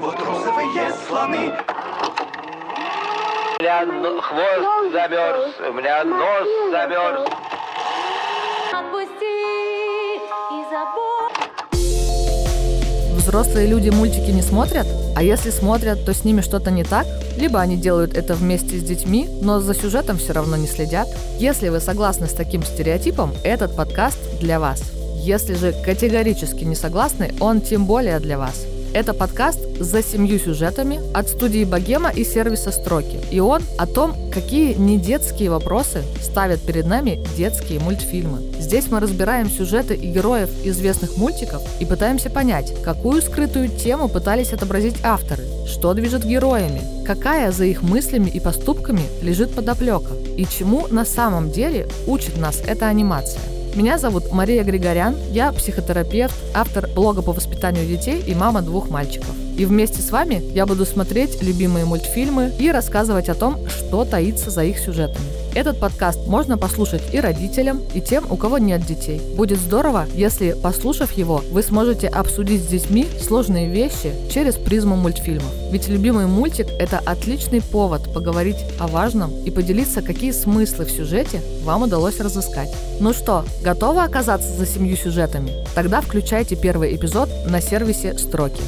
Вот розовые слоны. У меня хвост замерз, у меня нос замерз. Отпусти и забудь. Взрослые люди мультики не смотрят, а если смотрят, то с ними что-то не так, либо они делают это вместе с детьми, но за сюжетом все равно не следят. Если вы согласны с таким стереотипом, этот подкаст для вас. Если же категорически не согласны, он тем более для вас. Это подкаст «За семью сюжетами» от студии «Богема» и сервиса «Строки». И он о том, какие недетские вопросы ставят перед нами детские мультфильмы. Здесь мы разбираем сюжеты и героев известных мультиков и пытаемся понять, какую скрытую тему пытались отобразить авторы, что движет героями, какая за их мыслями и поступками лежит подоплека и чему на самом деле учит нас эта анимация. Меня зовут Мария Григорян, я психотерапевт, автор блога по воспитанию детей и мама двух мальчиков. И вместе с вами я буду смотреть любимые мультфильмы и рассказывать о том, что таится за их сюжетами. Этот подкаст можно послушать и родителям, и тем, у кого нет детей. Будет здорово, если, послушав его, вы сможете обсудить с детьми сложные вещи через призму мультфильмов. Ведь любимый мультик – это отличный повод поговорить о важном и поделиться, какие смыслы в сюжете вам удалось разыскать. Ну что, готовы оказаться за семью сюжетами? Тогда включайте первый эпизод на сервисе «Строки».